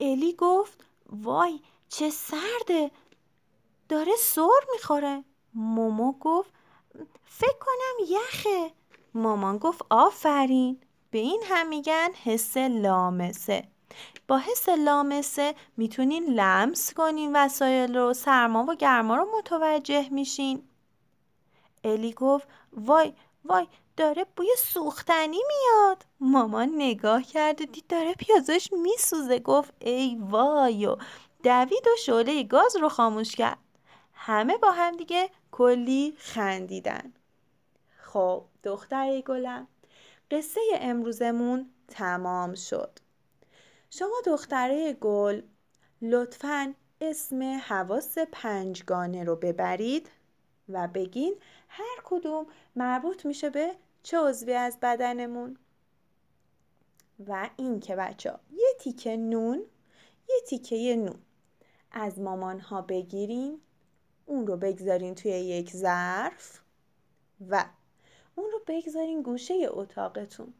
الی گفت وای چه سرده! داره سر می‌خوره. مومو گفت فکر کنم یخه. مامان گفت آفرین! به این هم میگن حس لامسه. با حس لامسه می‌تونین لمس کنین وسایل رو سرما و گرما رو متوجه میشین. الی گفت وای وای! داره بوی سوختنی میاد. مامان نگاه کرده دید داره پیازش میسوزه. گفت ای وای و دوید و شعله گاز رو خاموش کرد. همه با هم دیگه کلی خندیدن. خب دختر گلم قصه امروزمون تمام شد. شما دختره گل لطفا اسم حواس پنجگانه رو ببرید و بگین هر کدوم مربوط میشه به چه عضوی از بدنمون. و این که بچه یه تیکه نون یه تیکه نون از مامان ها بگیرین اون رو بگذارین توی یک ظرف و اون رو بگذارین گوشه اتاقتون.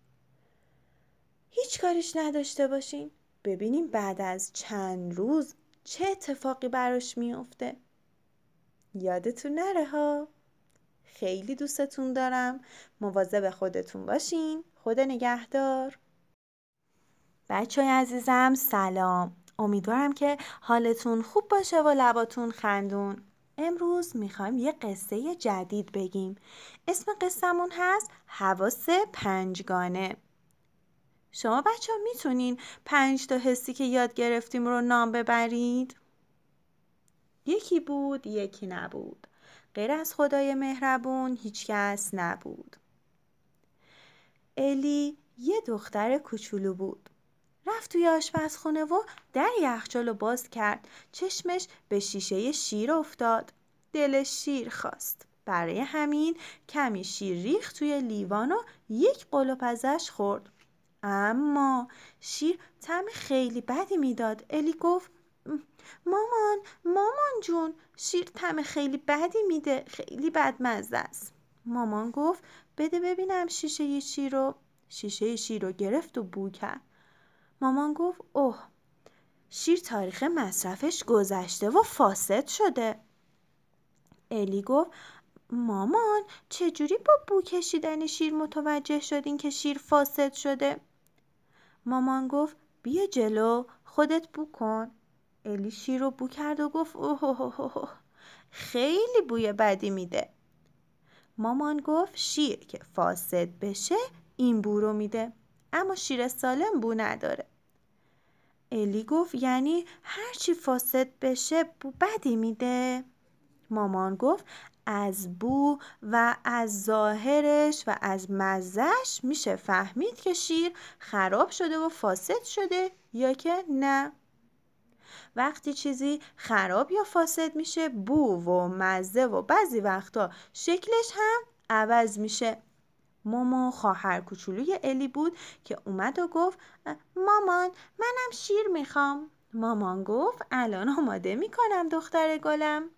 هیچ کارش نداشته باشین. ببینیم بعد از چند روز چه اتفاقی براش میافته. یادتون نره ها؟ خیلی دوستتون دارم. مواظب خودتون باشین. خدا نگهدار. بچه های عزیزم سلام. امیدوارم که حالتون خوب باشه و لباتون خندون. امروز می‌خوایم یه قصه جدید بگیم. اسم قصهمون هست حواس پنجگانه. شما بچه ها می‌تونین پنج تا حسی که یاد گرفتیم رو نام ببرید؟ یکی بود یکی نبود. غیر از خدای مهربون هیچکس نبود. الی یه دختر کوچولو بود. رفت توی آشپزخونه و در یخچال رو باز کرد. چشمش به شیشه شیر افتاد. دلش شیر خواست. برای همین کمی شیر ریخت توی لیوان و یک قلوپ ازش خورد. اما شیر طعم خیلی بدی می‌داد. الی گفت مامان جون شیر طعم خیلی بدی میده خیلی بدمزه است. مامان گفت بده ببینم شیشه شیر رو. شیشه شیر رو گرفت و بو کرد. مامان گفت اوه شیر تاریخ مصرفش گذشته و فاسد شده. الی گفت مامان چجوری با بو کشیدن شیر متوجه شدین که شیر فاسد شده؟ مامان گفت بیا جلو خودت بو کن. الی شیر رو بو کرد و گفت اوه خیلی بوی بدی میده. مامان گفت شیر که فاسد بشه این بو رو میده اما شیر سالم بو نداره. الی گفت یعنی هرچی فاسد بشه بو بدی میده. مامان گفت از بو و از ظاهرش و از مزش میشه فهمید که شیر خراب شده و فاسد شده یا که نه. وقتی چیزی خراب یا فاسد میشه بو و مزه و بعضی وقتا شکلش هم عوض میشه. ماما خواهر کوچولوی الی بود که اومد و گفت مامان منم شیر می‌خوام. مامان گفت الان آماده می‌کنم دختر گلم.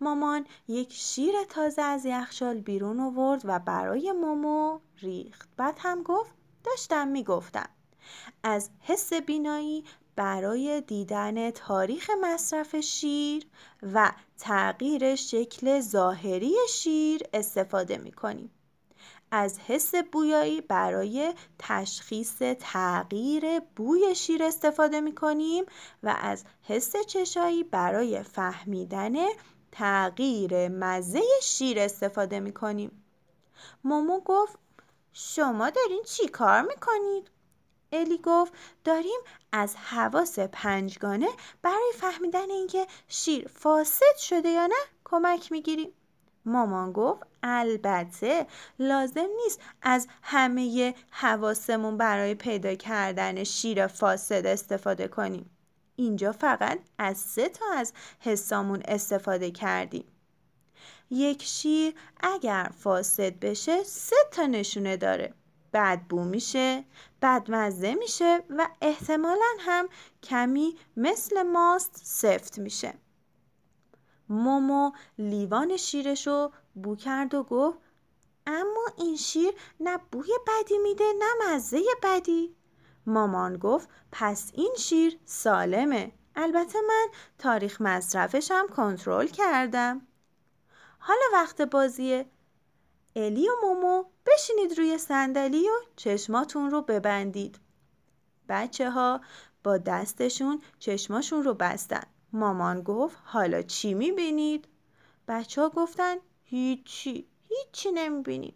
مامان یک شیر تازه از یخچال بیرون آورد و برای مومو ریخت. بعد هم گفت داشتم می‌گفتم. از حس بینایی برای دیدن تاریخ مصرف شیر و تغییر شکل ظاهری شیر استفاده می کنیم. از حس بویایی برای تشخیص تغییر بوی شیر استفاده می کنیم و از حس چشایی برای فهمیدن تغییر مزه شیر استفاده می کنیم. مومو گفت شما دارین چی کار می کنید؟ الی گفت داریم از حواس پنجگانه برای فهمیدن اینکه شیر فاسد شده یا نه کمک می‌گیریم. مامان گفت البته لازم نیست از همه حواسمون برای پیدا کردن شیر فاسد استفاده کنیم. اینجا فقط از سه تا از حسامون استفاده کردیم. یک شیر اگر فاسد بشه سه تا نشونه داره. بدبو میشه بدمزه میشه و احتمالا هم کمی مثل ماست سفت میشه. مومو لیوان شیرش رو بو کرد و گفت اما این شیر نه بوی بدی میده نه مزه بدی. مامان گفت پس این شیر سالمه. البته من تاریخ مصرفشم کنترل کردم. حالا وقت بازیه. الی و مومو بشینید روی صندلی و چشماتون رو ببندید. بچه ها با دستشون چشماشون رو بستن. مامان گفت حالا چی می‌بینید؟ بچه ها گفتن هیچی هیچی نمی‌بینیم.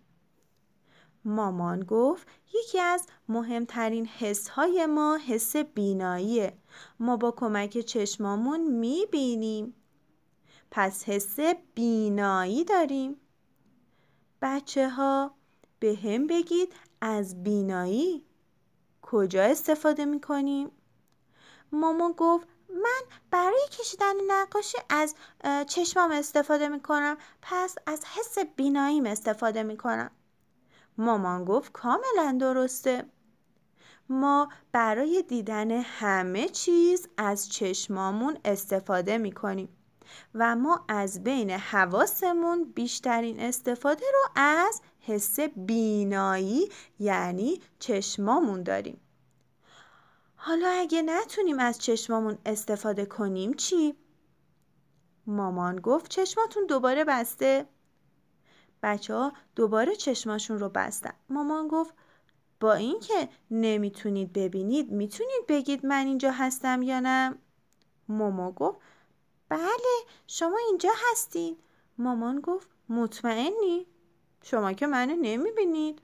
مامان گفت یکی از مهمترین حس های ما حس بیناییه. ما با کمک چشمامون می‌بینیم. پس حس بینایی داریم. بچه ها به هم بگید از بینایی کجا استفاده می‌کنیم؟ مامان گفت من برای کشیدن نقاشی از چشمام استفاده می‌کنم پس از حس بیناییم استفاده می‌کنم. مامان گفت کاملا درسته. ما برای دیدن همه چیز از چشمامون استفاده می‌کنیم. و ما از بین حواسمون بیشترین استفاده رو از حس بینایی یعنی چشمامون داریم. حالا اگه نتونیم از چشمامون استفاده کنیم چی؟ مامان گفت چشماتون دوباره بسته. بچه ها دوباره چشماشون رو بستن. مامان گفت با اینکه نمی‌تونید ببینید می‌تونید بگید من اینجا هستم یا نه؟ ماما گفت بله شما اینجا هستین. مامان گفت مطمئنی. شما که منو نمی‌بینید.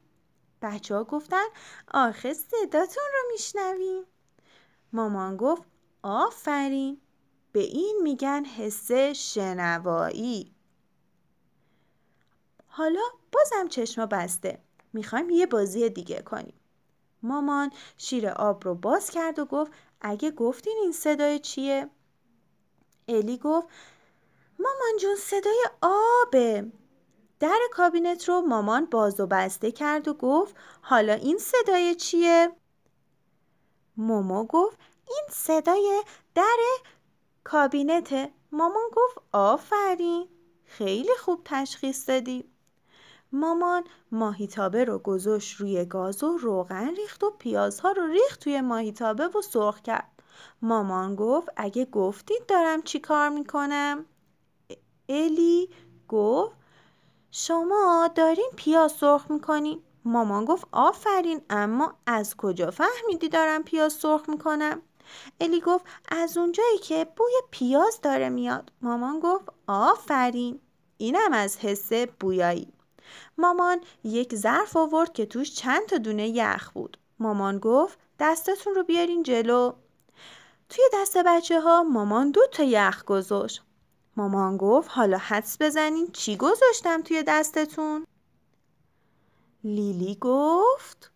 بچه ها گفتن آخه صداتون رو میشنویم. مامان گفت آفرین. به این میگن حس شنوایی. حالا بازم چشما بسته. می‌خوایم یه بازی دیگه کنیم. مامان شیر آب رو باز کرد و گفت اگه گفتین این صدای چیه؟ الی گفت مامان جون صدای آبه. در کابینت رو مامان باز و بسته کرد و گفت حالا این صدای چیه؟ مومو گفت این صدای در کابینت. مامان گفت آفرین. خیلی خوب تشخیص دادی. مامان ماهیتابه رو گذاشت روی گاز و روغن ریخت و پیازها رو ریخت توی ماهیتابه و سرخ کرد. مامان گفت اگه گفتید دارم چی کار می‌کنم؟ الی گفت شما دارین پیاز سرخ می‌کنین. مامان گفت آفرین اما از کجا فهمیدی دارم پیاز سرخ می‌کنم؟ الی گفت از اونجایی که بوی پیاز داره میاد. مامان گفت آفرین اینم از حس بویایی. مامان یک ظرف آورد که توش چند تا دونه یخ بود. مامان گفت دستتون رو بیارین جلو. توی دست بچه ها مامان دو تا یخ گذاشت مامان گفت حالا حدس بزنین چی گذاشتم توی دستتون؟ لیلی گفت